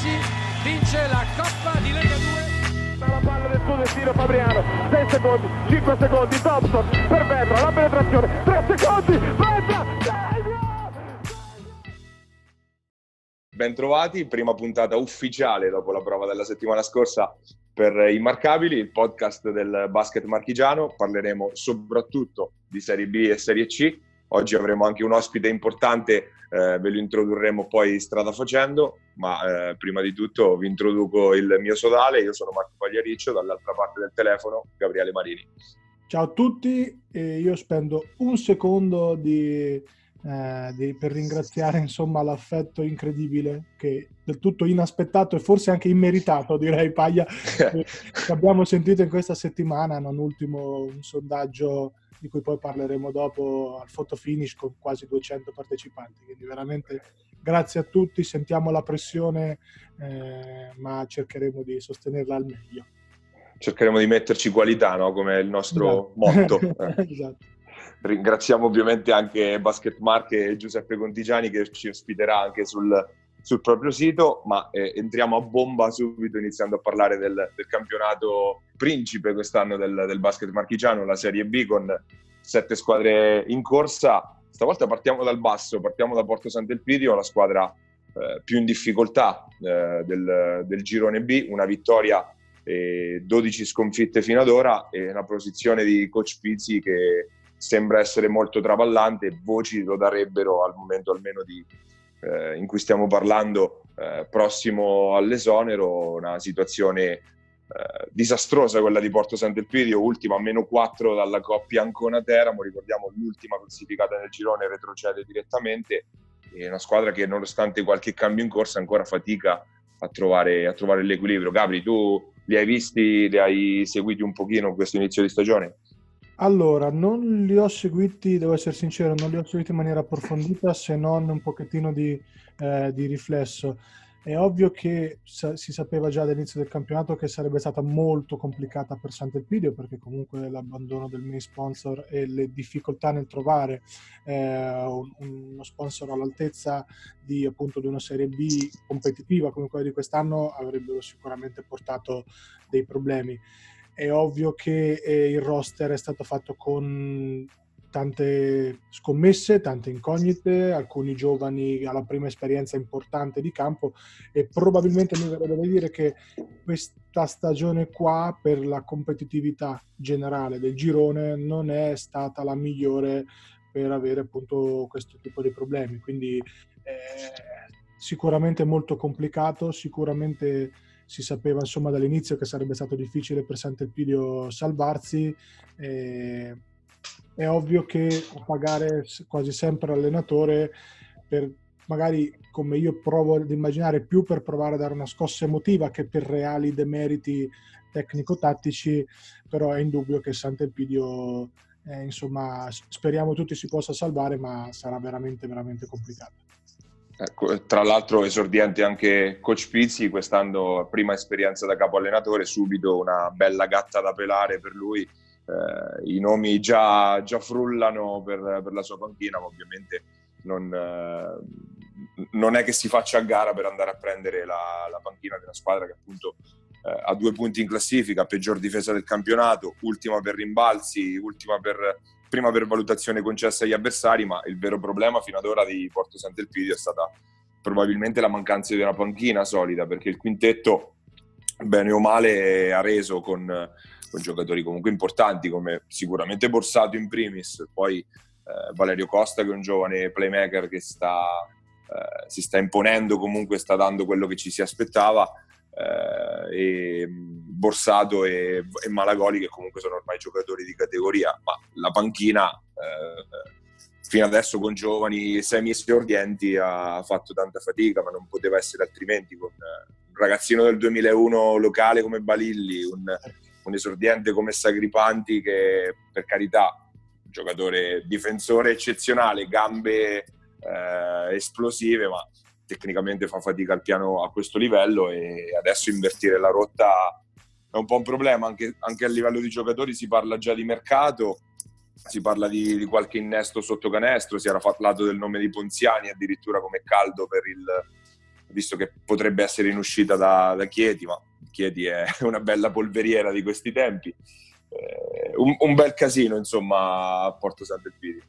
Brindisi vince la Coppa di Lega 2. La palla del suo destino Fabriano, 6 secondi, 5 secondi, Thompson per Vetra, la penetrazione, 3 secondi, Vetra, Bentrovati, prima puntata ufficiale dopo la prova della settimana scorsa per Immarcabili, il podcast del basket marchigiano. Parleremo soprattutto di Serie B e Serie C. Oggi avremo anche un ospite importante, eh, ve lo introdurremo poi strada facendo, ma eh, prima di tutto vi introduco il mio sodale. Io sono Marco Pagliariccio, dall'altra parte del telefono Gabriele Marini. Ciao a tutti, io spendo un secondo di eh, di, per ringraziare insomma l'affetto incredibile che del tutto inaspettato e forse anche immeritato direi Paglia che abbiamo sentito in questa settimana non ultimo un sondaggio di cui poi parleremo dopo al photo finish con quasi 200 partecipanti. Quindi veramente grazie a tutti sentiamo la pressione eh, ma cercheremo di sostenerla al meglio. Cercheremo di metterci qualità no? come il nostro esatto. motto. Esatto. Ringraziamo ovviamente anche Basket Mark e Giuseppe Contigiani che ci ospiterà anche sul, sul proprio sito, ma eh, entriamo a bomba subito iniziando a parlare del, del campionato principe quest'anno del, del, basket marchigiano, la Serie B con sette squadre in corsa. Stavolta partiamo dal basso, partiamo da Porto Sant'Elpidio, la squadra eh, più in difficoltà eh, del, del, girone B, una vittoria e 12 sconfitte fino ad ora e una posizione di coach Pizzi che sembra essere molto traballante, voci lo darebbero al momento almeno di, eh, in cui stiamo parlando, eh, prossimo all'esonero, una situazione eh, disastrosa quella di Porto Sant'Elpidio, ultima a meno 4 dalla coppia Ancona-Teramo, ricordiamo l'ultima classificata nel girone retrocede direttamente, è una squadra che nonostante qualche cambio in corsa ancora fatica a trovare, a trovare l'equilibrio. Gabri, tu li hai visti, li hai seguiti un pochino questo inizio di stagione? Allora, non li ho seguiti, devo essere sincero, non li ho seguiti in maniera approfondita se non un pochettino di, eh, di riflesso. È ovvio che sa- si sapeva già all'inizio del campionato che sarebbe stata molto complicata per Sant'Elpidio perché comunque l'abbandono del main sponsor e le difficoltà nel trovare eh, un- uno sponsor all'altezza di, appunto, di una Serie B competitiva come quella di quest'anno avrebbero sicuramente portato dei problemi è ovvio che eh, il roster è stato fatto con tante scommesse, tante incognite, alcuni giovani alla prima esperienza importante di campo e probabilmente mi verrebbe da dire che questa stagione qua per la competitività generale del girone non è stata la migliore per avere appunto questo tipo di problemi, quindi eh, sicuramente molto complicato, sicuramente si sapeva insomma dall'inizio che sarebbe stato difficile per Sant'Elpidio salvarsi. E è ovvio che a pagare quasi sempre l'allenatore per magari come io provo ad immaginare più per provare a dare una scossa emotiva che per reali demeriti tecnico-tattici, però è indubbio che Sant'Elpidio eh, insomma speriamo tutti si possa salvare ma sarà veramente veramente complicato. Ecco, tra l'altro esordiente anche Coach Pizzi, quest'anno prima esperienza da capo allenatore, subito una bella gatta da pelare per lui. Eh, I nomi già, già frullano per, per, la sua panchina, ma ovviamente non, eh, non, è che si faccia a gara per andare a prendere la, la panchina una squadra che appunto eh, ha due punti in classifica, peggior difesa del campionato, ultima per rimbalzi, ultima per prima per valutazione concessa agli avversari, ma il vero problema fino ad ora di Porto Sant'Elpidio è stata probabilmente la mancanza di una panchina solida, perché il quintetto, bene o male, ha reso con, con giocatori comunque importanti, come sicuramente Borsato in primis, poi eh, Valerio Costa che è un giovane playmaker che sta, eh, si sta imponendo, comunque sta dando quello che ci si aspettava, eh, e Borsato e, e, Malagoli che comunque sono ormai giocatori di categoria, ma la panchina eh, fino adesso con giovani semi esordienti ha fatto tanta fatica, ma non poteva essere altrimenti con eh, un ragazzino del 2001 locale come Balilli, un, un esordiente come Sagripanti che per carità giocatore difensore eccezionale, gambe eh, esplosive, ma tecnicamente fa fatica al piano a questo livello e adesso invertire la rotta è un po' un problema, anche, anche a livello di giocatori si parla già di mercato, si parla di, di, qualche innesto sotto canestro, si era parlato del nome di Ponziani addirittura come caldo per il, visto che potrebbe essere in uscita da, da Chieti, ma Chieti è una bella polveriera di questi tempi. Eh, un, un, bel casino, insomma, a Porto Sant'Elpidio.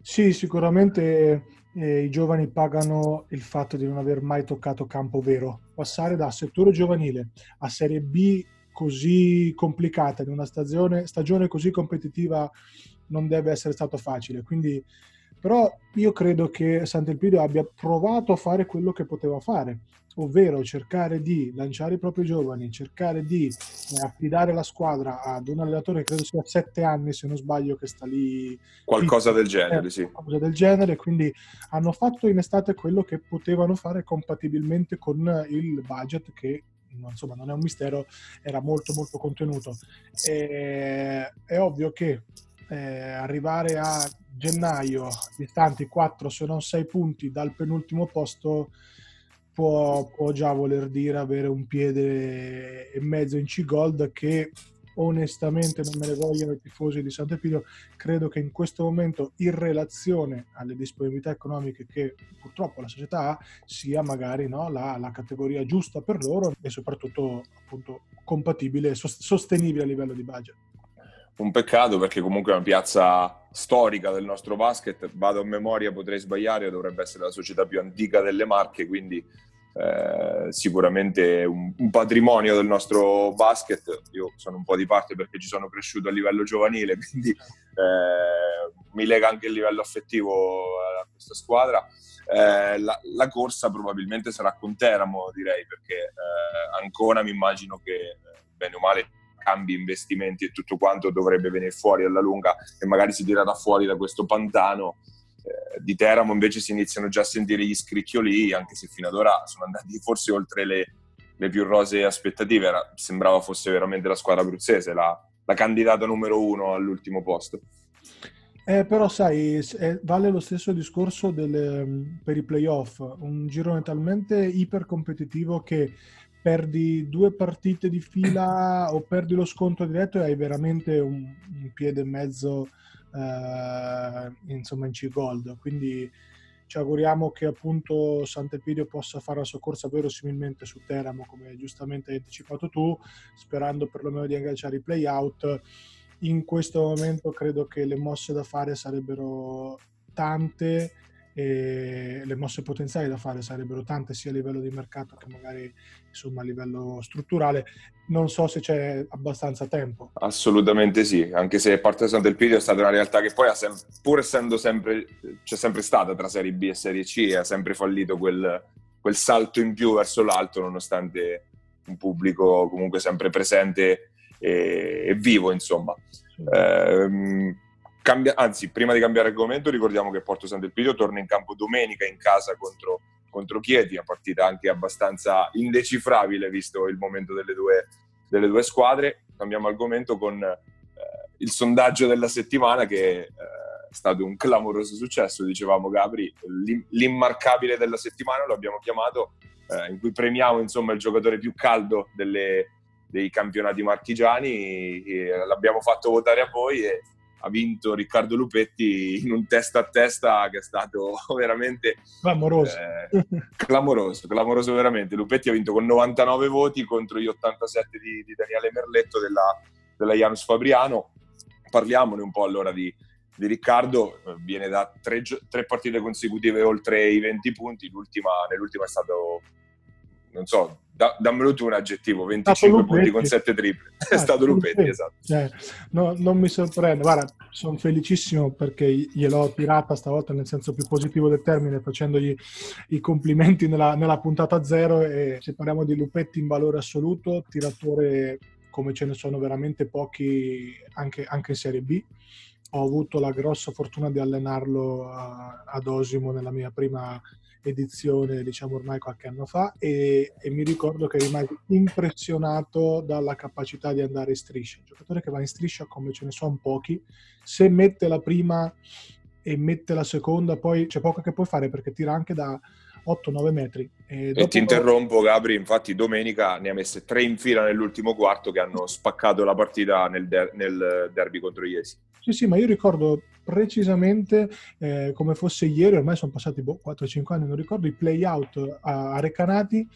Sì, sicuramente eh, i giovani pagano il fatto di non aver mai toccato campo vero. Passare da settore giovanile a Serie B così complicata, in una stagione, stagione così competitiva, non deve essere stato facile. Quindi, però io credo che Sant'Elpidio abbia provato a fare quello che poteva fare, ovvero cercare di lanciare i propri giovani, cercare di eh, affidare la squadra ad un allenatore che credo sia sette anni, se non sbaglio, che sta lì. Qualcosa del genere, eh, sì. Qualcosa del genere, quindi hanno fatto in estate quello che potevano fare compatibilmente con il budget che insomma non è un mistero, era molto molto contenuto. E, è ovvio che eh, arrivare a gennaio distanti 4 se non 6 punti dal penultimo posto può, può, già voler dire avere un piede e mezzo in C-Gold che onestamente non me ne vogliono i tifosi di Sant'Epidio, credo che in questo momento in relazione alle disponibilità economiche che purtroppo la società ha, sia magari no, la, la, categoria giusta per loro e soprattutto appunto compatibile e sostenibile a livello di budget. Un peccato perché comunque è una piazza storica del nostro basket, vado a memoria, potrei sbagliare, dovrebbe essere la società più antica delle Marche, quindi eh, sicuramente un, un, patrimonio del nostro basket. Io sono un po' di parte perché ci sono cresciuto a livello giovanile, quindi eh, mi lega anche il livello affettivo a questa squadra. Eh, la, la, corsa probabilmente sarà con Teramo, direi, perché eh, Ancona mi immagino che eh, bene o male cambi investimenti e tutto quanto dovrebbe venire fuori alla lunga e magari si tirerà fuori da questo pantano eh, di Teramo invece si iniziano già a sentire gli scricchioli, anche se fino ad ora sono andati forse oltre le, le più rosee aspettative. Era, sembrava fosse veramente la squadra abruzzese, la, la candidata numero uno all'ultimo posto. Eh, però sai, eh, vale lo stesso discorso delle, mm, per i playoff, un girone talmente ipercompetitivo che perdi due partite di fila o perdi lo sconto diretto e hai veramente un, un piede e mezzo eh, insomma in C-Gold. Quindi ci auguriamo che appunto Sant'Epidio possa fare la sua corsa verosimilmente su Teramo, come giustamente hai anticipato tu, sperando perlomeno di agganciare i play-out. In questo momento credo che le mosse da fare sarebbero tante e le mosse potenziali da fare sarebbero tante sia a livello di mercato che magari insomma a livello strutturale. Non so se c'è abbastanza tempo. Assolutamente sì anche se Partizan del Pidio è stata una realtà che poi ha sem- pur essendo sempre c'è sempre stata tra Serie B e Serie C ha sempre fallito quel, quel salto in più verso l'alto nonostante un pubblico comunque sempre presente e, e vivo insomma. Sì. eh, Cambia, anzi, prima di cambiare argomento, ricordiamo che Porto Sant'Elpidio torna in campo domenica in casa contro, contro Chieti, una partita anche abbastanza indecifrabile visto il momento delle due, delle due squadre. Cambiamo argomento con eh, il sondaggio della settimana che eh, è stato un clamoroso successo, dicevamo Gabri, l'immarcabile della settimana lo abbiamo chiamato, eh, in cui premiamo insomma il giocatore più caldo delle, dei campionati marchigiani, l'abbiamo fatto votare a voi e ha vinto Riccardo Lupetti in un testa a testa che è stato veramente clamoroso. Eh, clamoroso, clamoroso veramente. Lupetti ha vinto con 99 voti contro gli 87 di, di Daniele Merletto della, della Janus Fabriano. Parliamone un po' allora di, di Riccardo, viene da tre, tre, partite consecutive oltre i 20 punti, L'ultima, nell'ultima è stato, non so, da, dammelo tu un aggettivo, 25 punti con 7 triple. È ah, stato Lupetti, esatto. Eh, no, non mi sorprende, guarda, sono felicissimo perché gliel'ho tirata stavolta nel senso più positivo del termine, facendogli i complimenti nella, nella puntata zero e se parliamo di Lupetti in valore assoluto, tiratore come ce ne sono veramente pochi anche, anche in Serie B. Ho avuto la grossa fortuna di allenarlo ad Osimo nella mia prima edizione, diciamo ormai qualche anno fa, e, e mi ricordo che rimasi impressionato dalla capacità di andare in striscia. Un giocatore che va in striscia come ce ne sono pochi, se mette la prima e mette la seconda, poi c'è poco che puoi fare perché tira anche da 8-9 metri. E, e ti interrompo, Gabri. Infatti, domenica ne ha messe tre in fila nell'ultimo quarto che hanno spaccato la partita nel, der- nel derby contro Iesi. Sì, sì, ma io ricordo precisamente eh, come fosse ieri, ormai sono passati boh, 4-5 anni, non ricordo, i play-out a, a Recanati,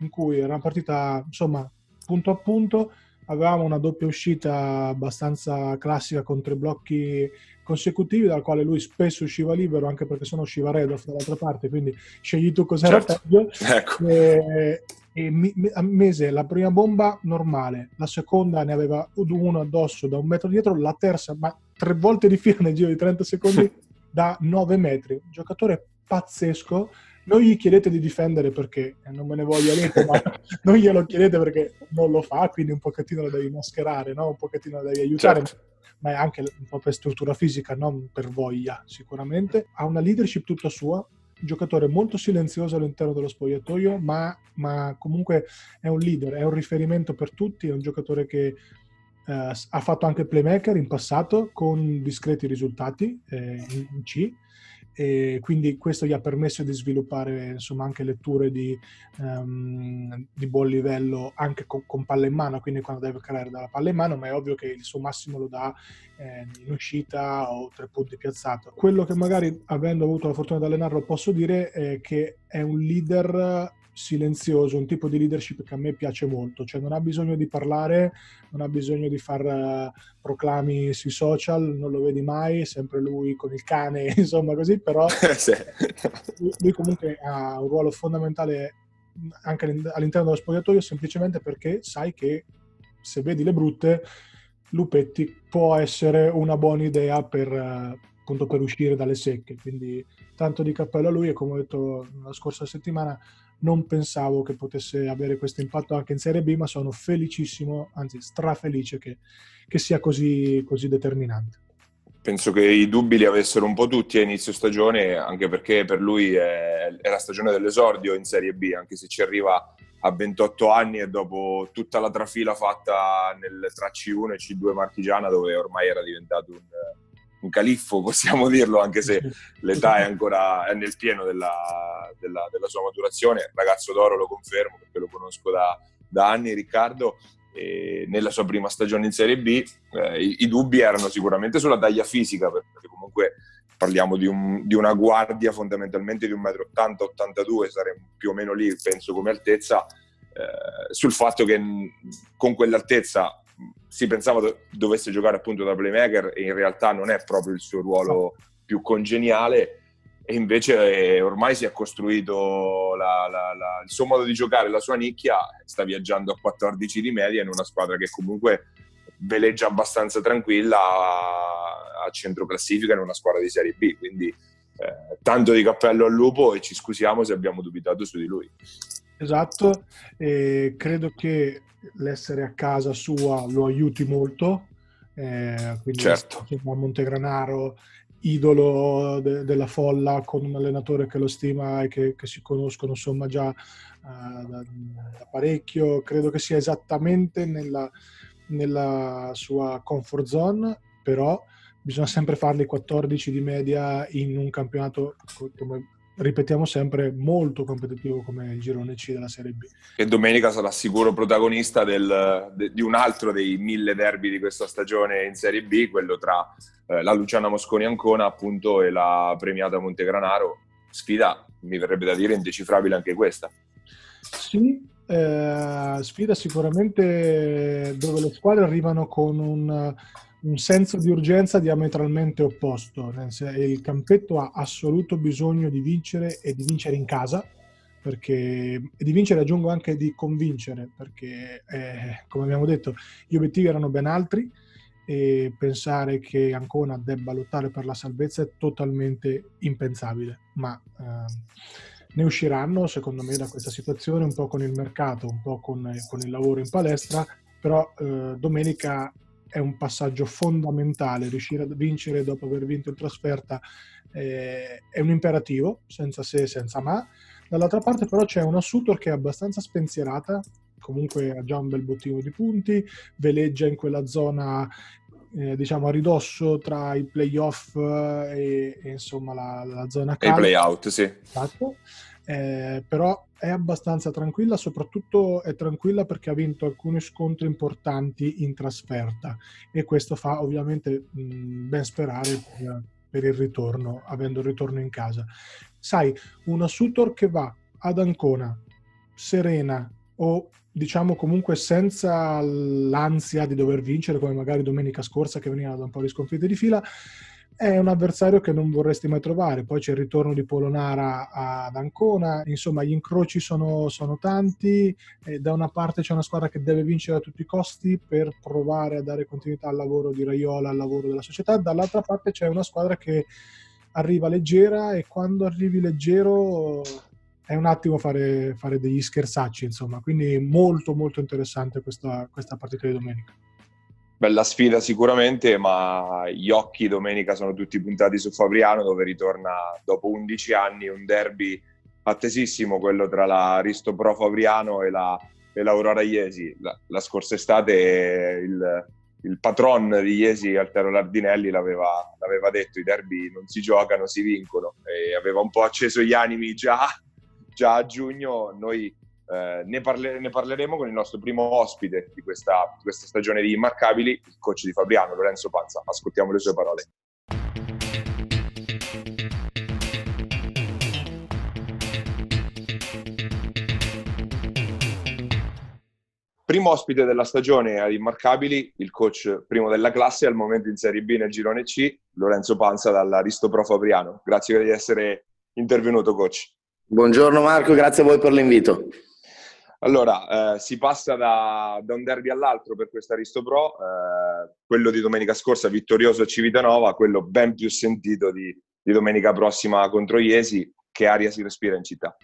in cui era una partita, insomma, punto a punto, avevamo una doppia uscita abbastanza classica con tre blocchi consecutivi, dal quale lui spesso usciva libero, anche perché sennò usciva Redoff dall'altra parte, quindi scegli tu cos'era certo. peggio. Ecco. E, e mese la prima bomba normale, la seconda ne aveva uno addosso da un metro dietro, la terza, ma tre volte di fila nel giro di 30 secondi da 9 metri. Un giocatore pazzesco. Non gli chiedete di difendere perché eh, non me ne voglio detto, ma non glielo chiedete perché non lo fa, quindi un pochettino lo devi mascherare, no? un pochettino lo devi aiutare. Certo ma è anche un po' per struttura fisica, non per voglia sicuramente. Ha una leadership tutta sua, un giocatore molto silenzioso all'interno dello spogliatoio, ma, ma, comunque è un leader, è un riferimento per tutti, è un giocatore che eh, ha fatto anche playmaker in passato con discreti risultati eh, in, C e quindi questo gli ha permesso di sviluppare insomma anche letture di, um, di buon livello anche con, con, palla in mano, quindi quando deve creare dalla palla in mano, ma è ovvio che il suo massimo lo dà eh, in uscita o tre punti piazzato. Quello che magari avendo avuto la fortuna di allenarlo posso dire è che è un leader silenzioso, un tipo di leadership che a me piace molto, cioè non ha bisogno di parlare, non ha bisogno di far uh, proclami sui social, non lo vedi mai, sempre lui con il cane, insomma così, però lui comunque ha un ruolo fondamentale anche all'interno dello spogliatoio semplicemente perché sai che se vedi le brutte, Lupetti può essere una buona idea per, uh, appunto per uscire dalle secche, quindi tanto di cappello a lui e come ho detto la scorsa settimana non pensavo che potesse avere questo impatto anche in Serie B, ma sono felicissimo, anzi strafelice che, che sia così, così determinante. Penso che i dubbi li avessero un po' tutti a inizio stagione, anche perché per lui è, è la stagione dell'esordio in Serie B, anche se ci arriva a 28 anni e dopo tutta la trafila fatta nel, tra C1 e C2 Marchigiana, dove ormai era diventato un, un califfo, possiamo dirlo, anche se l'età è ancora è nel pieno della, della, della, sua maturazione. Ragazzo d'oro lo confermo perché lo conosco da, da anni, Riccardo. Nella sua prima stagione in Serie B eh, i, i, dubbi erano sicuramente sulla taglia fisica, perché comunque parliamo di, un, di una guardia fondamentalmente di 1,80 m, 82 saremmo più o meno lì, penso come altezza, eh, sul fatto che con quell'altezza si pensava do- dovesse giocare appunto da playmaker e in realtà non è proprio il suo ruolo più congeniale e invece eh, ormai si è costruito la, la, la, il suo modo di giocare, la sua nicchia, sta viaggiando a 14 di media in una squadra che comunque veleggia abbastanza tranquilla a, a centro classifica in una squadra di Serie B, quindi eh, tanto di cappello al lupo e ci scusiamo se abbiamo dubitato su di lui. Esatto, e credo che l'essere a casa sua lo aiuti molto. Eh, quindi certo. a Montegranaro, idolo de- della folla, con un allenatore che lo stima e che, che si conoscono insomma già uh, da, da, parecchio. Credo che sia esattamente nella, nella sua comfort zone, però bisogna sempre farli 14 di media in un campionato come ripetiamo sempre, molto competitivo come il girone C della Serie B. E domenica sarà sicuro protagonista del, de, di un altro dei mille derby di questa stagione in Serie B, quello tra eh, la Luciana Mosconi Ancona appunto e la premiata Montegranaro. Sfida, mi verrebbe da dire, indecifrabile anche questa. Sì, eh, sfida sicuramente dove le squadre arrivano con un un senso di urgenza diametralmente opposto. Il campetto ha assoluto bisogno di vincere e di vincere in casa, perché, di vincere aggiungo anche di convincere, perché eh, come abbiamo detto gli obiettivi erano ben altri e pensare che Ancona debba lottare per la salvezza è totalmente impensabile, ma eh, ne usciranno secondo me da questa situazione un po' con il mercato, un po' con, con il lavoro in palestra, però eh, domenica è un passaggio fondamentale, riuscire a vincere dopo aver vinto in trasferta eh, è un imperativo, senza se e senza ma. Dall'altra parte però c'è una Sutor che è abbastanza spensierata, comunque ha già un bel bottino di punti, veleggia in quella zona eh, diciamo a ridosso tra i playoff e, e insomma la, la zona calda. E i playout, sì. Esatto eh, però è abbastanza tranquilla, soprattutto è tranquilla perché ha vinto alcuni scontri importanti in trasferta e questo fa ovviamente mh, ben sperare per, per il ritorno, avendo il ritorno in casa. Sai, una Sutor che va ad Ancona, serena o diciamo comunque senza l'ansia di dover vincere come magari domenica scorsa che veniva da un po' di sconfitte di fila, è un avversario che non vorresti mai trovare. Poi c'è il ritorno di Polonara ad Ancona, insomma gli incroci sono, sono tanti, e da una parte c'è una squadra che deve vincere a tutti i costi per provare a dare continuità al lavoro di Raiola, al lavoro della società, dall'altra parte c'è una squadra che arriva leggera e quando arrivi leggero è un attimo fare, fare degli scherzacci, insomma, quindi molto molto interessante questa, questa partita di domenica bella sfida sicuramente, ma gli occhi domenica sono tutti puntati su Fabriano dove ritorna dopo 11 anni un derby attesissimo, quello tra la Risto Pro Fabriano e la, e l'Aurora Iesi. La, la scorsa estate il, il, patron di Iesi, Altero Lardinelli, l'aveva, l'aveva, detto, i derby non si giocano, si vincono e aveva un po' acceso gli animi già, già a giugno. Noi eh, ne, parle- ne, parleremo con il nostro primo ospite di questa, di questa stagione di Immarcabili, il coach di Fabriano, Lorenzo Panza. Ascoltiamo le sue parole. Primo ospite della stagione ad Immarcabili, il coach primo della classe, al momento in Serie B nel girone C, Lorenzo Panza dall'Aristo Pro Fabriano. Grazie di essere intervenuto, coach. Buongiorno Marco, grazie a voi per l'invito. Allora, eh, si passa da, da, un derby all'altro per questa Aristo Pro, eh, quello di domenica scorsa vittorioso a Civitanova, quello ben più sentito di, di, domenica prossima contro Iesi. Che aria si respira in città?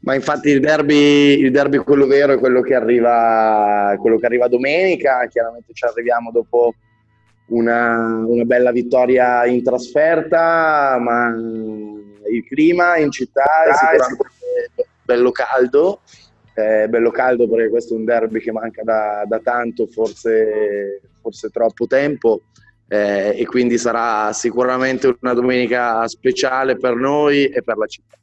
Ma infatti il derby, il derby quello vero è quello che, arriva, quello che arriva domenica, chiaramente ci arriviamo dopo una, una bella vittoria in trasferta, ma il clima in città è sicuramente bello caldo è bello caldo perché questo è un derby che manca da, da tanto, forse, forse, troppo tempo eh, e quindi sarà sicuramente una domenica speciale per noi e per la città.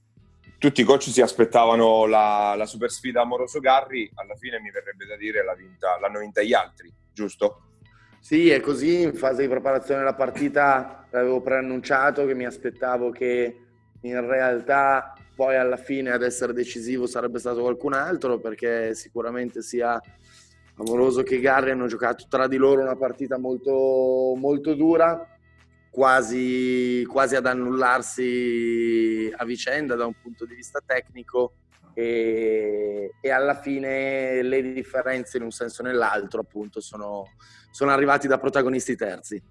Tutti i coach si aspettavano la, la super sfida amoroso Garri, alla fine mi verrebbe da dire l'ha vinta, l'hanno vinta gli altri, giusto? Sì, è così, in fase di preparazione della partita l'avevo preannunciato che mi aspettavo che in realtà poi alla fine ad essere decisivo sarebbe stato qualcun altro perché sicuramente sia Amoroso che Garri hanno giocato tra di loro una partita molto, molto dura quasi, quasi ad annullarsi a vicenda da un punto di vista tecnico e, e, alla fine le differenze in un senso o nell'altro appunto sono, sono arrivati da protagonisti terzi.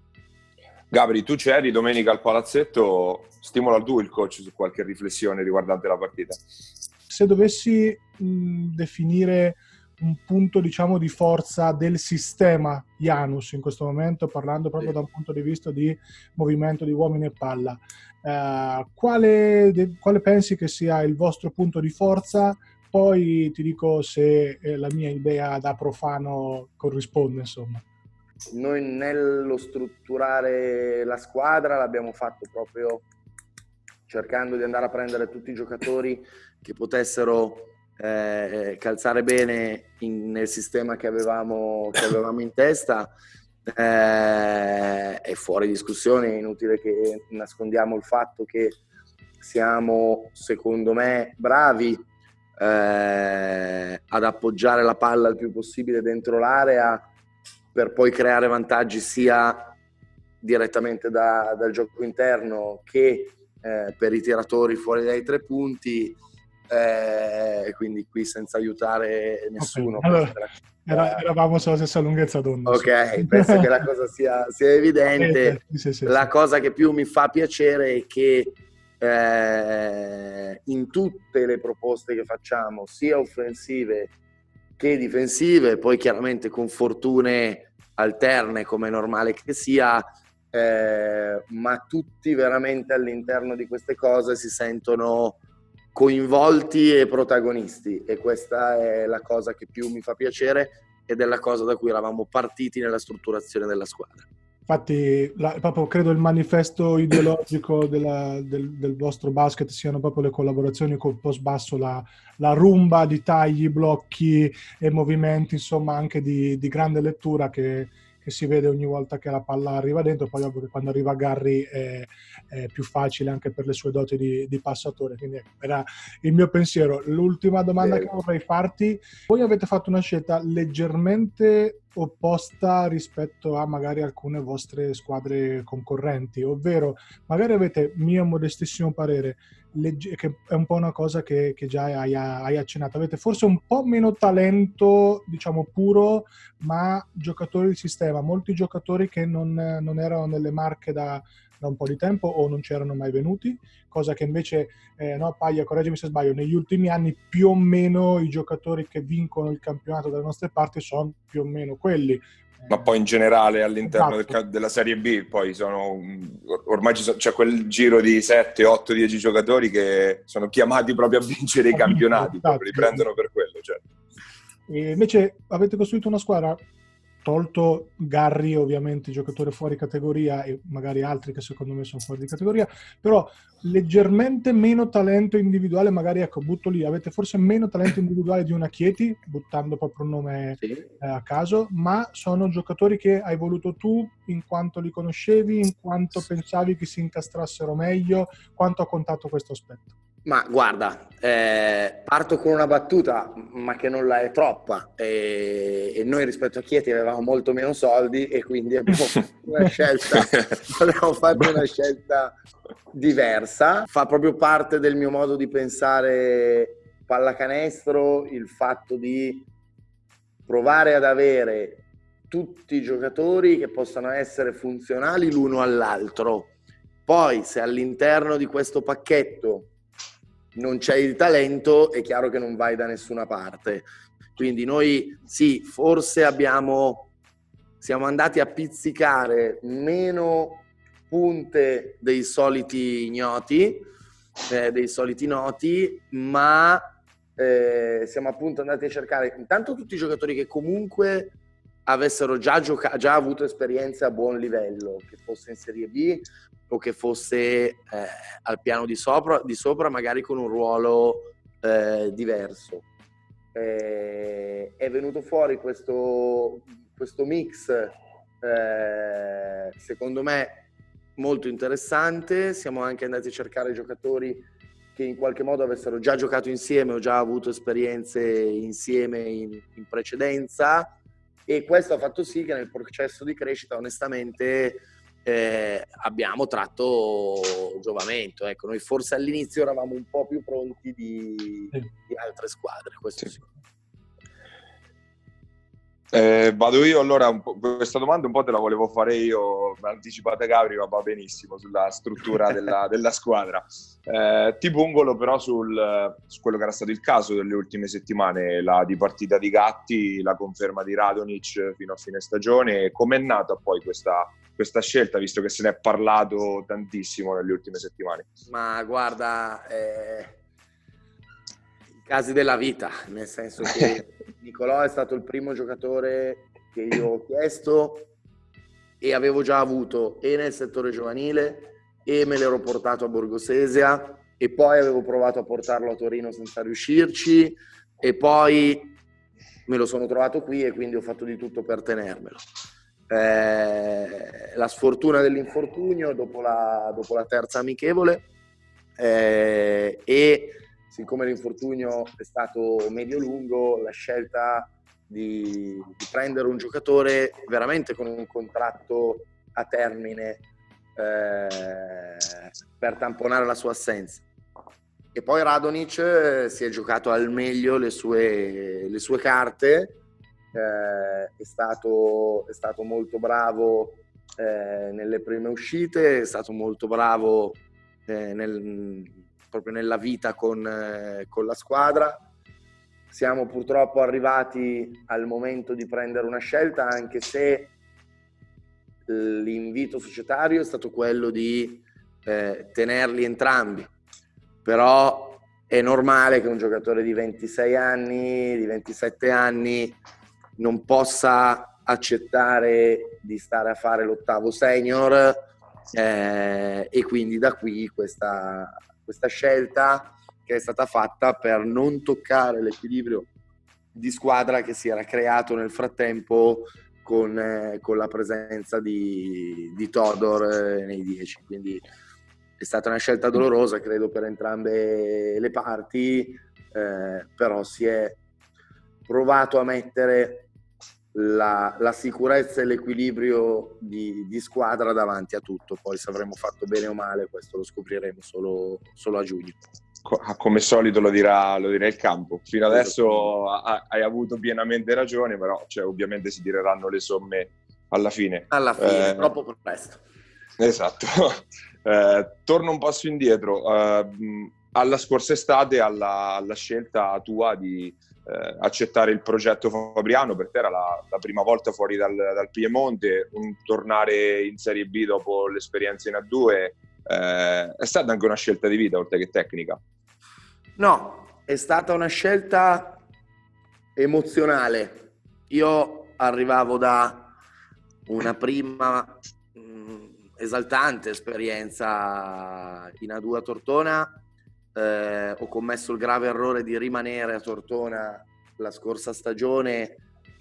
Gabri, tu c'eri domenica al palazzetto, stimola tu il coach su qualche riflessione riguardante la partita. Se dovessi mh, definire un punto diciamo di forza del sistema Janus in questo momento, parlando proprio da un punto di vista di movimento di uomini e palla, eh, quale, de, quale pensi che sia il vostro punto di forza? Poi ti dico se eh, la mia idea da profano corrisponde, insomma. Noi nello strutturare la squadra l'abbiamo fatto proprio cercando di andare a prendere tutti i giocatori che potessero eh, calzare bene in, nel sistema che avevamo, che avevamo in testa. Eh, è fuori discussione, è inutile che nascondiamo il fatto che siamo, secondo me, bravi eh, ad appoggiare la palla il più possibile dentro l'area per poi creare vantaggi sia direttamente da, dal gioco interno che eh, per i tiratori fuori dai tre punti eh, quindi qui senza aiutare nessuno. Okay. Allora, era, eravamo sulla stessa lunghezza d'onda. Ok, penso che la cosa sia, sia evidente. Sì, sì, sì, la cosa che più mi fa piacere è che eh, in tutte le proposte che facciamo, sia offensive che difensive, poi chiaramente con fortune alterne come è normale che sia, eh, ma tutti veramente all'interno di queste cose si sentono coinvolti e protagonisti e questa è la cosa che più mi fa piacere ed è la cosa da cui eravamo partiti nella strutturazione della squadra. Infatti, la, proprio credo il manifesto ideologico della, del, del, vostro basket siano proprio le collaborazioni col post basso, la, la rumba di tagli, blocchi e movimenti, insomma, anche di, di grande lettura che, che, si vede ogni volta che la palla arriva dentro, poi ovvio che quando arriva Garry è, è più facile anche per le sue doti di, di passatore, quindi era il mio pensiero. L'ultima domanda che vorrei farti, voi avete fatto una scelta leggermente opposta rispetto a magari alcune vostre squadre concorrenti, ovvero magari avete, mio modestissimo parere, legge- che è un po' una cosa che, che già hai, hai, accennato, avete forse un po' meno talento, diciamo puro, ma giocatori di sistema, molti giocatori che non, non erano nelle marche da, da un po' di tempo o non c'erano mai venuti, cosa che invece, eh, no, Paglia, correggimi se sbaglio, negli ultimi anni più o meno i giocatori che vincono il campionato dalle nostre parti sono più o meno quelli. Ma poi in generale all'interno esatto. del, della Serie B, poi sono ormai c'è cioè quel giro di 7, 8, 10 giocatori che sono chiamati proprio a vincere i campionati, esatto. li prendono per quello. E invece avete costruito una squadra tolto Garri ovviamente giocatore fuori categoria e magari altri che secondo me sono fuori di categoria, però leggermente meno talento individuale, magari ecco, butto lì, avete forse meno talento individuale di una Chieti, buttando proprio un nome sì. eh, a caso, ma sono giocatori che hai voluto tu in quanto li conoscevi, in quanto pensavi che si incastrassero meglio, quanto ha contato questo aspetto? Ma guarda, eh, parto con una battuta, ma che non la è troppa. E, e noi rispetto a Chieti avevamo molto meno soldi e quindi abbiamo fatto una scelta, abbiamo fatto una scelta diversa. Fa proprio parte del mio modo di pensare pallacanestro il fatto di provare ad avere tutti i giocatori che possano essere funzionali l'uno all'altro. Poi se all'interno di questo pacchetto non c'è il talento, è chiaro che non vai da nessuna parte. Quindi noi sì, forse abbiamo, siamo andati a pizzicare meno punte dei soliti ignoti, eh, dei soliti noti, ma eh, siamo appunto andati a cercare intanto tutti i giocatori che comunque avessero già, gioca- già avuto esperienze a buon livello, che fosse in Serie B o che fosse eh, al piano di sopra, di sopra, magari con un ruolo eh, diverso. Eh, è venuto fuori questo, questo mix, eh, secondo me, molto interessante. Siamo anche andati a cercare giocatori che in qualche modo avessero già giocato insieme o già avuto esperienze insieme in, in precedenza e questo ha fatto sì che nel processo di crescita onestamente eh, abbiamo tratto giovamento. Ecco, noi forse all'inizio eravamo un po' più pronti di, di altre squadre, questo sì. sì. Eh, vado io allora, questa domanda un po' te la volevo fare io, me anticipata Gabri, ma va benissimo sulla struttura della, della squadra. Eh, ti pungolo però sul, su quello che era stato il caso delle ultime settimane, la dipartita di Gatti, la conferma di Radonic fino a fine stagione. Com'è nata poi questa, questa scelta, visto che se ne è parlato tantissimo nelle ultime settimane? Ma guarda, eh, i casi della vita, nel senso che Nicolò è stato il primo giocatore che io ho chiesto e avevo già avuto e nel settore giovanile e me l'ero portato a Borgosesia e poi avevo provato a portarlo a Torino senza riuscirci e poi me lo sono trovato qui e quindi ho fatto di tutto per tenermelo. Eh, la sfortuna dell'infortunio dopo la, dopo la terza amichevole eh, e siccome l'infortunio è stato medio-lungo, la scelta di, di, prendere un giocatore veramente con un contratto a termine eh, per tamponare la sua assenza. E poi Radonic eh, si è giocato al meglio le sue, le sue carte, eh, è, stato, è, stato, molto bravo eh, nelle prime uscite, è stato molto bravo eh, nel, proprio nella vita con, eh, con la squadra. Siamo purtroppo arrivati al momento di prendere una scelta, anche se l'invito societario è stato quello di eh, tenerli entrambi. Però è normale che un giocatore di 26 anni, di 27 anni, non possa accettare di stare a fare l'ottavo senior eh, e quindi da qui questa, questa scelta che è stata fatta per non toccare l'equilibrio di squadra che si era creato nel frattempo con, eh, con la presenza di, di Todor eh, nei 10. Quindi è stata una scelta dolorosa, credo, per entrambe le parti, eh, però si è provato a mettere la, la sicurezza e l'equilibrio di, di, squadra davanti a tutto. Poi se avremo fatto bene o male, questo lo scopriremo solo, solo a giugno. Come solito lo dirà, lo dirà, il campo. Fino adesso hai avuto pienamente ragione, però cioè, ovviamente si tireranno le somme alla fine. Alla fine, eh, troppo presto. Esatto. Eh, torno un passo indietro. Eh, alla scorsa estate, alla, alla scelta tua di eh, accettare il progetto Fabriano, per te era la, la prima volta fuori dal, dal, Piemonte, un tornare in Serie B dopo l'esperienza in A2, eh, è stata anche una scelta di vita oltre che tecnica? No, è stata una scelta emozionale. Io arrivavo da una prima esaltante esperienza in A2 a Tortona. Eh, ho commesso il grave errore di rimanere a Tortona la scorsa stagione,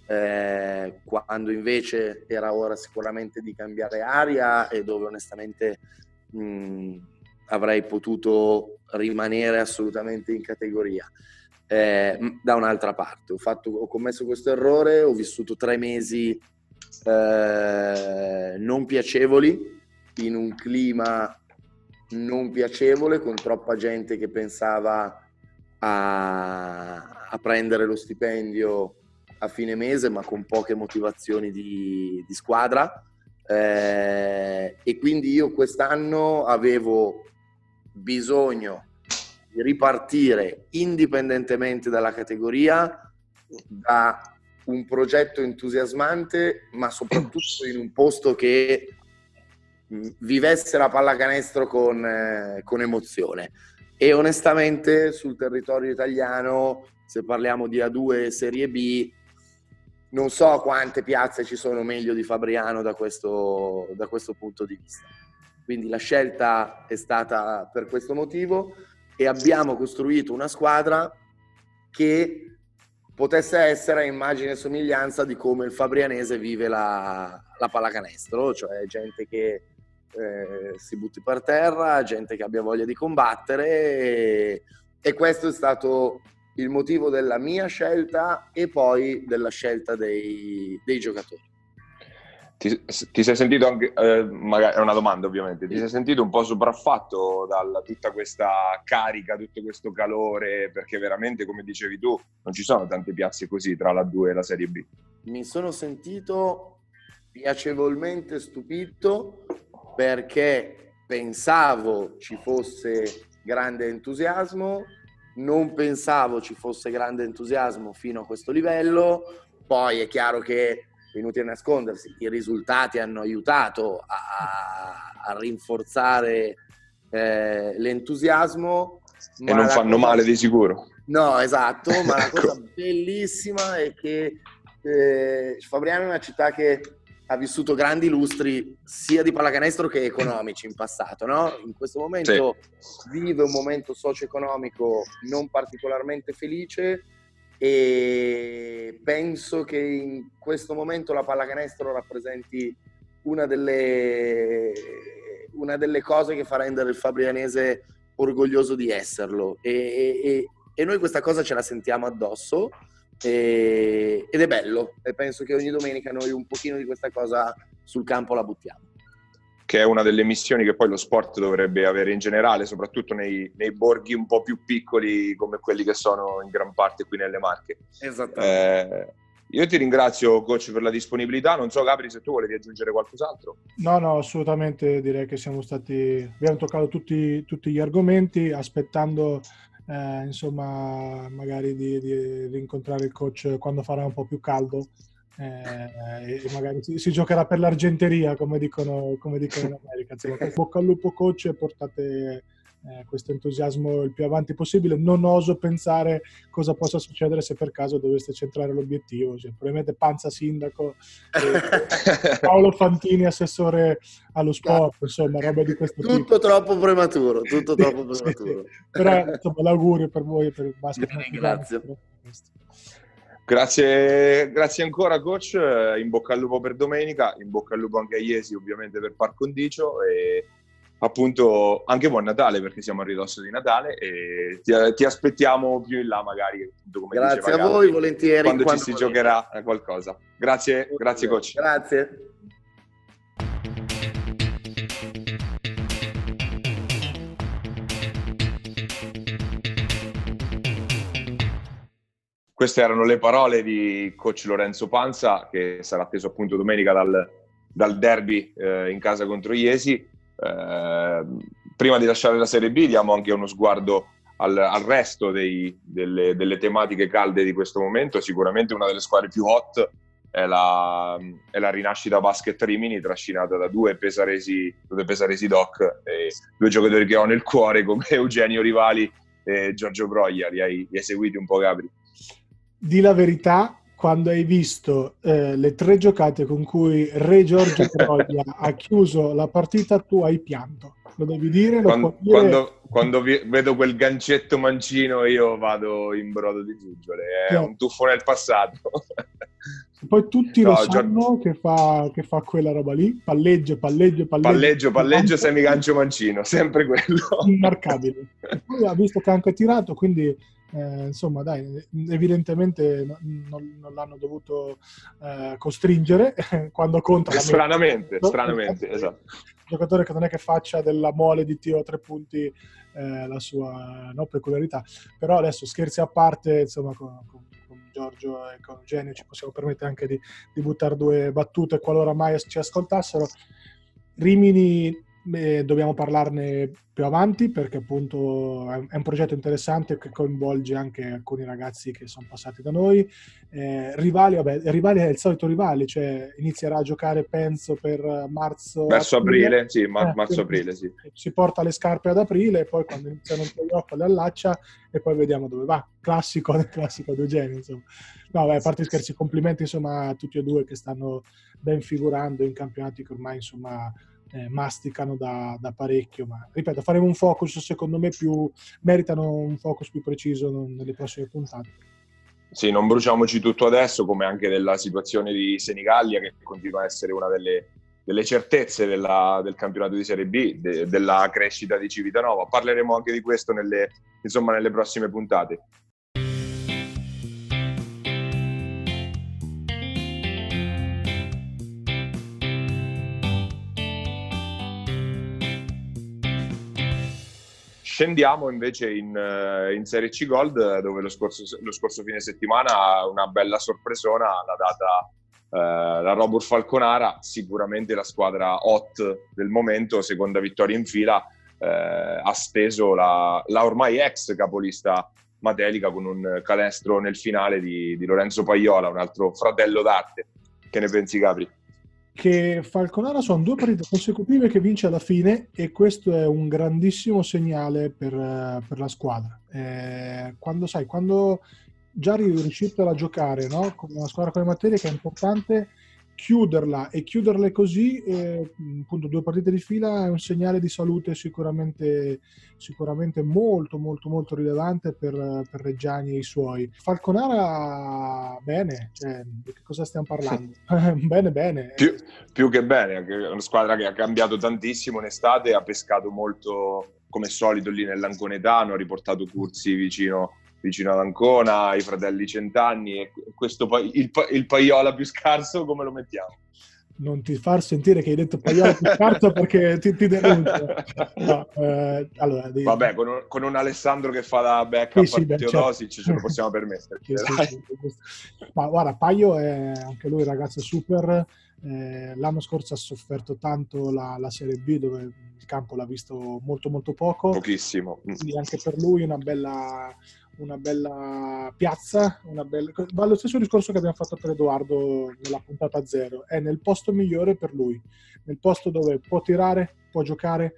eh, quando invece era ora sicuramente di cambiare aria e dove onestamente mh, avrei potuto rimanere assolutamente in categoria. Eh, da un'altra parte, ho, fatto, ho commesso questo errore, ho vissuto tre mesi eh, non piacevoli in un clima non piacevole, con troppa gente che pensava a, a prendere lo stipendio a fine mese, ma con poche motivazioni di, di squadra. Eh, e quindi io quest'anno avevo bisogno di ripartire indipendentemente dalla categoria da un progetto entusiasmante, ma soprattutto in un posto che vivesse la pallacanestro con, eh, con emozione. E onestamente sul territorio italiano, se parliamo di A2 e Serie B, non so quante piazze ci sono meglio di Fabriano da questo, da questo punto di vista. Quindi la scelta è stata per questo motivo e abbiamo costruito una squadra che potesse essere immagine e somiglianza di come il fabrianese vive la, la pallacanestro, cioè gente che eh, si butti per terra, gente che abbia voglia di combattere e, e questo è stato il motivo della mia scelta e poi della scelta dei, dei giocatori. Ti, ti, sei sentito anche, eh, magari è una domanda ovviamente, ti sei sentito un po' sopraffatto da tutta questa carica, tutto questo calore, perché veramente come dicevi tu non ci sono tante piazze così tra la 2 e la Serie B. Mi sono sentito piacevolmente stupito perché pensavo ci fosse grande entusiasmo, non pensavo ci fosse grande entusiasmo fino a questo livello, poi è chiaro che, inutile nascondersi, i risultati hanno aiutato a, a rinforzare eh, l'entusiasmo. E non fanno cosa... male di sicuro. No, esatto, ma la cosa ecco. bellissima è che eh, Fabriano è una città che ha vissuto grandi lustri sia di pallacanestro che economici in passato, no? In questo momento sì. vive un momento socio-economico non particolarmente felice e penso che in questo momento la pallacanestro rappresenti una delle, una delle cose che fa rendere il fabrianese orgoglioso di esserlo e, e, e noi questa cosa ce la sentiamo addosso e, ed è bello e penso che ogni domenica noi un pochino di questa cosa sul campo la buttiamo. Che è una delle missioni che poi lo sport dovrebbe avere in generale, soprattutto nei, nei borghi un po' più piccoli come quelli che sono in gran parte qui nelle Marche. Esattamente. Eh, io ti ringrazio, coach, per la disponibilità. Non so, Gabri, se tu volevi aggiungere qualcos'altro. No, no, assolutamente. Direi che siamo stati. Abbiamo toccato tutti, tutti gli argomenti, aspettando eh, insomma, magari di, di, rincontrare il coach quando farà un po' più caldo eh, e magari si, si, giocherà per l'argenteria, come dicono, come dicono in America. Insomma, bocca al lupo coach e portate eh, questo entusiasmo il più avanti possibile. Non oso pensare cosa possa succedere se per caso doveste centrare l'obiettivo. Cioè, probabilmente Panza Sindaco, eh, Paolo Fantini assessore allo sport, insomma, roba di questo tutto tipo. Tutto troppo prematuro, tutto troppo prematuro. sì, Però insomma, l'augurio per voi e per il basket. Grazie. Grazie, grazie ancora coach, in bocca al lupo per domenica, in bocca al lupo anche a Iesi ovviamente per par condicio e appunto anche buon Natale perché siamo a ridosso di Natale e ti, ti aspettiamo più in là magari. Come grazie a voi, volentieri. Quando, quando ci si volete. giocherà qualcosa. Grazie, grazie coach. Grazie. Queste erano le parole di coach Lorenzo Panza che sarà atteso appunto domenica dal, dal derby eh, in casa contro Iesi eh, prima di lasciare la Serie B diamo anche uno sguardo al, al resto dei, delle, delle, tematiche calde di questo momento. Sicuramente una delle squadre più hot è la, è la rinascita basket Rimini, trascinata da due pesaresi, due pesaresi doc due giocatori che ho nel cuore come Eugenio Rivali e Giorgio Broglia. Li hai, li hai seguiti un po', Gabri? Di la verità, quando hai visto eh, le tre giocate con cui Re Giorgio Broglia ha chiuso la partita, tu hai pianto. Lo devi dire? Lo quando, dire... quando, quando vi, vedo quel gancetto mancino, io vado in brodo di giuggiole. È sì. un tuffo nel passato. Poi tutti no, lo sanno Giorgio... che, fa, che, fa, quella roba lì. Palleggio, palleggio, palleggio. Palleggio, palleggio, semigancio mancino. Sempre quello. Immarcabile. poi ha visto che ha anche tirato, quindi eh, insomma, dai, evidentemente non, non l'hanno dovuto eh, costringere quando conta. Stranamente, stranamente, esatto. Un giocatore che non è che faccia della mole di tiro a tre punti eh, la sua no, peculiarità. Però adesso scherzi a parte, insomma, con, con, con Giorgio e con Eugenio ci possiamo permettere anche di, di buttare due battute qualora mai ci ascoltassero. Rimini Beh, dobbiamo parlarne più avanti perché appunto è un progetto interessante che coinvolge anche alcuni ragazzi che sono passati da noi. Eh, rivali, vabbè, Rivali è il solito rivale, cioè inizierà a giocare penso per marzo. Verso aprile, aprile sì, mar- eh, marzo-aprile, sì. Si porta le scarpe ad aprile e poi quando iniziano il playoff le allaccia e poi vediamo dove va. Classico, classico di Eugenio, insomma. No, beh, a parte scherzi, complimenti insomma a tutti e due che stanno ben figurando in campionati che ormai insomma eh, masticano da, da, parecchio, ma ripeto, faremo un focus secondo me più, meritano un focus più preciso nelle prossime puntate. Sì, non bruciamoci tutto adesso, come anche della situazione di Senigallia, che continua a essere una delle, delle certezze della, del campionato di Serie B, de, della crescita di Civitanova. Parleremo anche di questo nelle, insomma, nelle prossime puntate. Scendiamo invece in, eh, in, Serie C Gold, dove lo scorso, lo scorso, fine settimana una bella sorpresona l'ha data eh, la Robur Falconara, sicuramente la squadra hot del momento, seconda vittoria in fila, eh, ha steso la, la, ormai ex capolista Matelica con un canestro nel finale di, di Lorenzo Paiola, un altro fratello d'arte. Che ne pensi Capri? Che Falconara sono due partite consecutive che vince alla fine e questo è un grandissimo segnale per, per la squadra. Eh, quando sai, quando già riuscite a giocare no? con una squadra come materia che è importante chiuderla e chiuderle così, eh, appunto due partite di fila, è un segnale di salute sicuramente, sicuramente molto molto molto rilevante per, per Reggiani e i suoi. Falconara bene, cioè, di che cosa stiamo parlando? bene bene. Più, più che bene, è una squadra che ha cambiato tantissimo in estate, ha pescato molto come solito lì nell'Anconetano, ha riportato Curzi vicino vicino ad Ancona, i fratelli Centanni e questo il, il Paiola più scarso come lo mettiamo? Non ti far sentire che hai detto Paiola più scarso perché ti, ti denuncio. No, eh, allora, di... Vabbè, con un, con un, Alessandro che fa la backup sì, sì, a Teodosic certo. ce lo possiamo permettere. Sì, sì, Ma guarda, Paio è anche lui un ragazzo super. Eh, l'anno scorso ha sofferto tanto la, la, Serie B dove il campo l'ha visto molto molto poco. Pochissimo. Quindi anche per lui una bella, una bella piazza, una bella... va lo stesso discorso che abbiamo fatto per Edoardo nella puntata zero, è nel posto migliore per lui, nel posto dove può tirare, può giocare,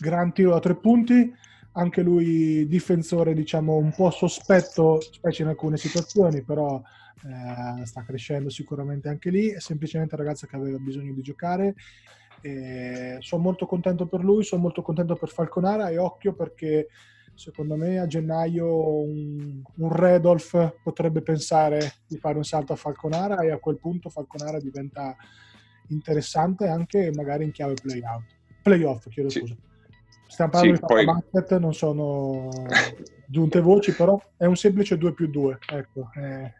gran tiro da tre punti, anche lui difensore diciamo un po' sospetto, specie in alcune situazioni, però eh, sta crescendo sicuramente anche lì, è semplicemente un ragazzo che aveva bisogno di giocare. sono molto contento per lui, sono molto contento per Falconara e occhio perché secondo me a gennaio un, un Redolf potrebbe pensare di fare un salto a Falconara e a quel punto Falconara diventa interessante anche magari in chiave play-out. Playoff, chiedo Sì. scusa. Stiamo parlando Sì, di poi- basket, non sono giunte voci, però è un semplice 2 più 2. Ecco, eh,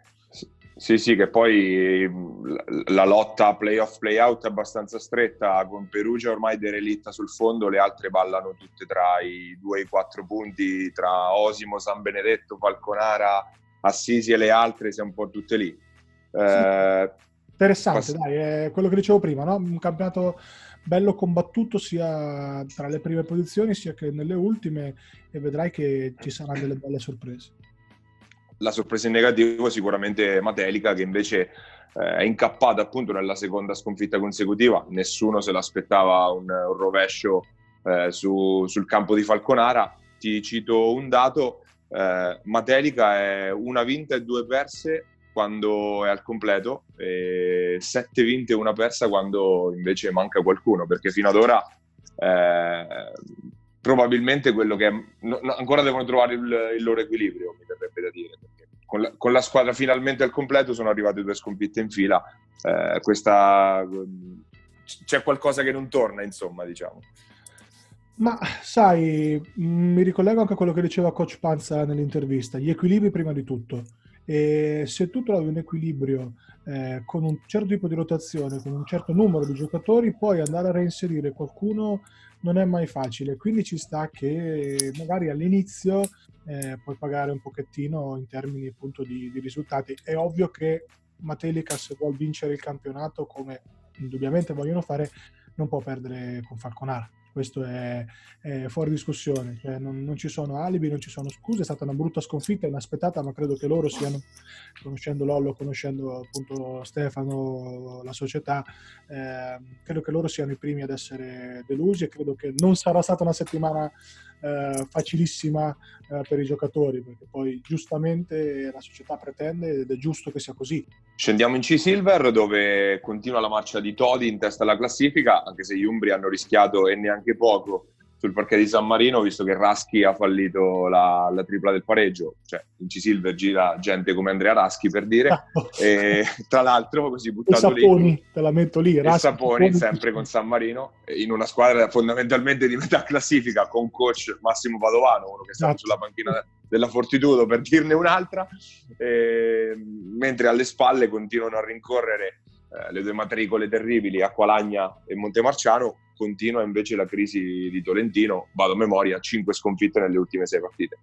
Sì, sì, che poi mh, la- lotta playoff playout è abbastanza stretta, con Perugia ormai derelitta sul fondo, le altre ballano tutte tra i 2 e i 4 punti, tra Osimo, San Benedetto, Falconara, Assisi e le altre, siamo un po' tutte lì. Eh, Interessante, Pass- dai, è quello che dicevo prima, no? un campionato bello combattuto sia tra le prime posizioni sia che nelle ultime e vedrai che ci saranno delle belle sorprese. La sorpresa in negativo sicuramente Matelica che invece eh, è incappata appunto nella seconda sconfitta consecutiva, nessuno se l'aspettava un, un rovescio eh, su- sul campo di Falconara. Ti cito un dato, eh, Matelica è una vinta e due perse quando è al completo, e sette vinte e una persa quando invece manca qualcuno, perché fino ad ora eh, probabilmente quello che è, no- ancora devono trovare il, il loro equilibrio, mi verrebbe da dire. Con la, con la squadra finalmente al completo sono arrivate due sconfitte in fila. eh, questa, c'è qualcosa che non torna, insomma, diciamo. Ma sai, mi ricollego anche a quello che diceva Coach Panza nell'intervista, gli equilibri prima di tutto. E se tu trovi un equilibrio eh, con un certo tipo di rotazione, con un certo numero di giocatori, poi andare a reinserire qualcuno non è mai facile. Quindi ci sta che magari all'inizio eh, puoi pagare un pochettino in termini appunto di, di risultati. È ovvio che Matelica se vuol vincere il campionato, come indubbiamente vogliono fare, non può perdere con Falconara. Questo è, è fuori discussione, cioè non, non ci sono alibi, non ci sono scuse, è stata una brutta sconfitta, inaspettata, ma credo che loro siano, conoscendo Lollo, conoscendo appunto Stefano, la società, eh, credo che loro siano i primi ad essere delusi e credo che non sarà stata una settimana eh, facilissima eh, per i giocatori, perché poi giustamente la società pretende ed è giusto che sia così. Scendiamo in C-Silver dove continua la marcia di Todi in testa alla classifica, anche se gli Umbri hanno rischiato e neanche poco sul parquet di San Marino, visto che Raschi ha fallito la, la tripla del pareggio. Cioè, in C-Silver gira gente come Andrea Raschi, per dire. E, tra l'altro, così E buttato lì... Saponi, te la metto lì. E Raschi, Saponi, Saponi. sempre con San Marino, in una squadra fondamentalmente di metà classifica con coach Massimo Padovano, uno che sta Esatto. sulla panchina della Fortitudo per dirne un'altra, e, mentre alle spalle continuano a rincorrere eh, le due matricole terribili, Acqualagna e Montemarciano, continua invece la crisi di Tolentino, vado a memoria, 5 sconfitte nelle ultime 6 partite.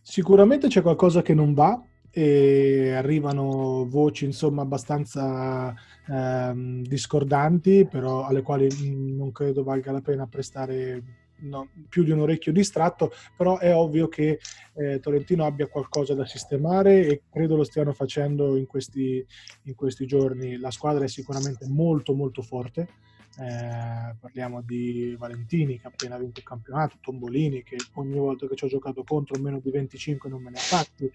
Sicuramente c'è qualcosa che non va e arrivano voci insomma abbastanza ehm, discordanti, però alle quali mh, non credo valga la pena prestare no, più di un orecchio distratto, però è ovvio che eh, Tolentino abbia qualcosa da sistemare e credo lo stiano facendo in questi, in questi giorni. La squadra è sicuramente molto molto forte. Eh, parliamo di Valentini che ha appena vinto il campionato, Tombolini che ogni volta che ci ho giocato contro meno di 25 non me ne ha fatti,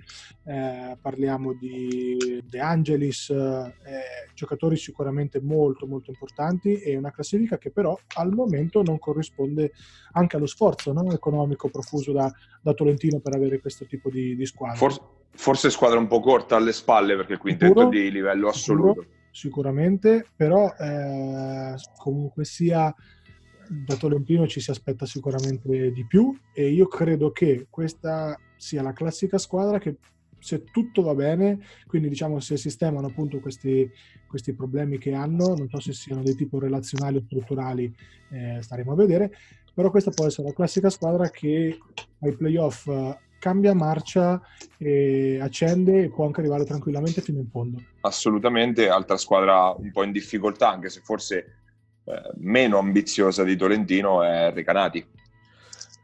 eh, parliamo di De Angelis, eh, giocatori sicuramente molto molto importanti e una classifica che però al momento non corrisponde anche allo sforzo no? economico profuso da, da, Tolentino per avere questo tipo di, di squadra. Forse, forse squadra un po' corta alle spalle perché Sicuro? è di livello assoluto. Sicuro? Sicuramente, però eh, comunque sia da Tolentino ci si aspetta sicuramente di più e io credo che questa sia la classica squadra che se tutto va bene, quindi diciamo se sistemano appunto questi, questi problemi che hanno, non so se siano di tipo relazionali o strutturali, eh, staremo a vedere, però questa può essere la classica squadra che ai playoff cambia marcia, e accende e può anche arrivare tranquillamente fino in fondo. Assolutamente, altra squadra un po' in difficoltà, anche se forse eh, meno ambiziosa di Tolentino è Recanati.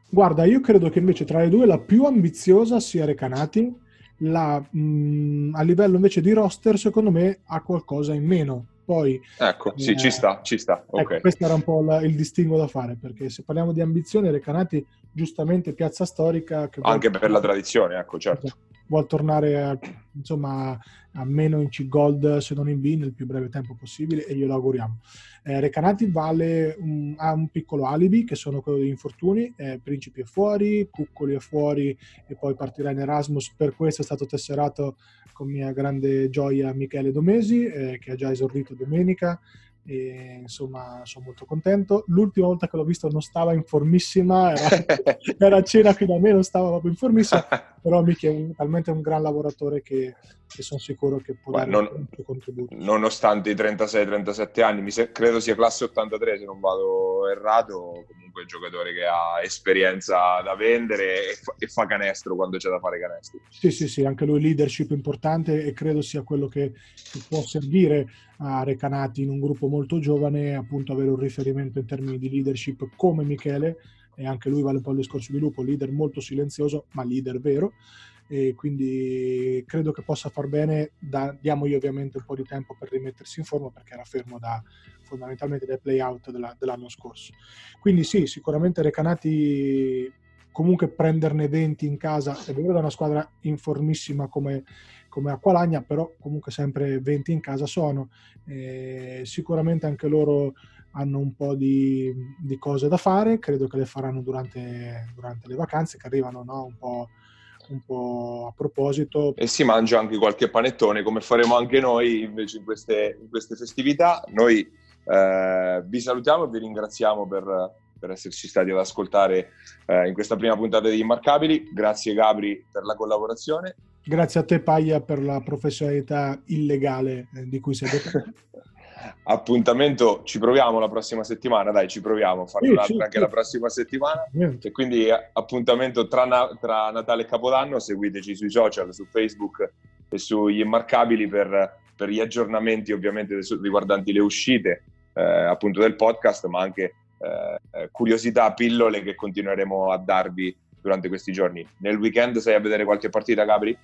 Guarda, io credo che invece tra le due la più ambiziosa sia Recanati, la, mh, a livello invece di roster secondo me ha qualcosa in meno. Poi, ecco, sì, eh, ci sta, ci sta. Ecco, Okay. questo era un po' la, il distinguo da fare, perché se parliamo di ambizione, Recanati giustamente piazza storica. Che Anche per la tradizione, ecco, certo. Vuole tornare a, insomma, a meno in C-Gold se non in B nel più breve tempo possibile e glielo auguriamo. Eh, Recanati vale un, ha un piccolo alibi che sono quello degli infortuni, eh, Principi è fuori, Cuccoli è fuori e poi partirà in Erasmus, per questo è stato tesserato con mia grande gioia Michele Domesi eh, che ha già esordito domenica e insomma sono molto contento. L'ultima volta che l'ho visto non stava in formissima, era, era a cena qui da me, non stava proprio in formissima, però Michi è un, talmente un gran lavoratore che, che sono sicuro che può dare non, un suo contributo. Nonostante i 36-37 anni, se, credo sia classe 83 se non vado errato, comunque è un giocatore che ha esperienza da vendere e fa, e fa canestro quando c'è da fare canestro. Sì, sì, sì, anche lui leadership importante e credo sia quello che, che può servire a Recanati in un gruppo molto giovane, appunto avere un riferimento in termini di leadership come Michele, e anche lui vale un po' il discorso di Lupo, leader molto silenzioso, ma leader vero, e quindi credo che possa far bene, da, diamogli ovviamente un po' di tempo per rimettersi in forma perché era fermo da, fondamentalmente dai play-out della, dell'anno scorso. Quindi sì, sicuramente Recanati comunque prenderne 20 in casa, è vero da una squadra informissima come, come Acqualagna, però comunque sempre 20 in casa sono. Eh, sicuramente anche loro hanno un po' di, di, cose da fare, credo che le faranno durante, durante le vacanze che arrivano no? un, po', un, po', a proposito. E si mangia anche qualche panettone come faremo anche noi invece in queste, in queste festività. Noi eh, vi salutiamo e vi ringraziamo per, per esserci stati ad ascoltare eh, in questa prima puntata di Immarcabili. Grazie Gabri per la collaborazione. Grazie a te Paglia per la professionalità illegale eh, di cui sei dotato. appuntamento, ci proviamo la prossima settimana, dai, ci proviamo a fare sì, un'altra sì, anche sì. la prossima settimana. E quindi eh, appuntamento tra, tra, Natale e Capodanno, seguiteci sui social, su Facebook e sugli immarcabili per, per gli aggiornamenti ovviamente riguardanti le uscite eh, appunto del podcast, ma anche eh, curiosità, pillole che continueremo a darvi durante questi giorni. Nel weekend sei a vedere qualche partita, Gabri?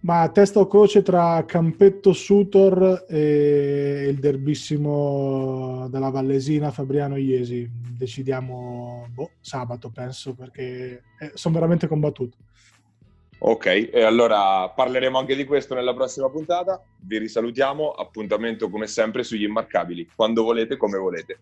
Ma testa o croce tra Campetto Sutor e il derbissimo della Vallesina Fabriano Iesi. Decidiamo boh, sabato, penso, perché eh, sono veramente combattuto. Ok, e allora parleremo anche di questo nella prossima puntata. Vi risalutiamo. Appuntamento come sempre sugli immarcabili, quando volete, come volete.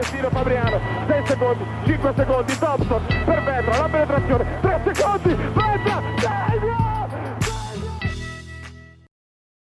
Destino Fabriano, 6 secondi, 5 secondi, Thompson per Vetra, la penetrazione, 3 secondi, Vetra, 6,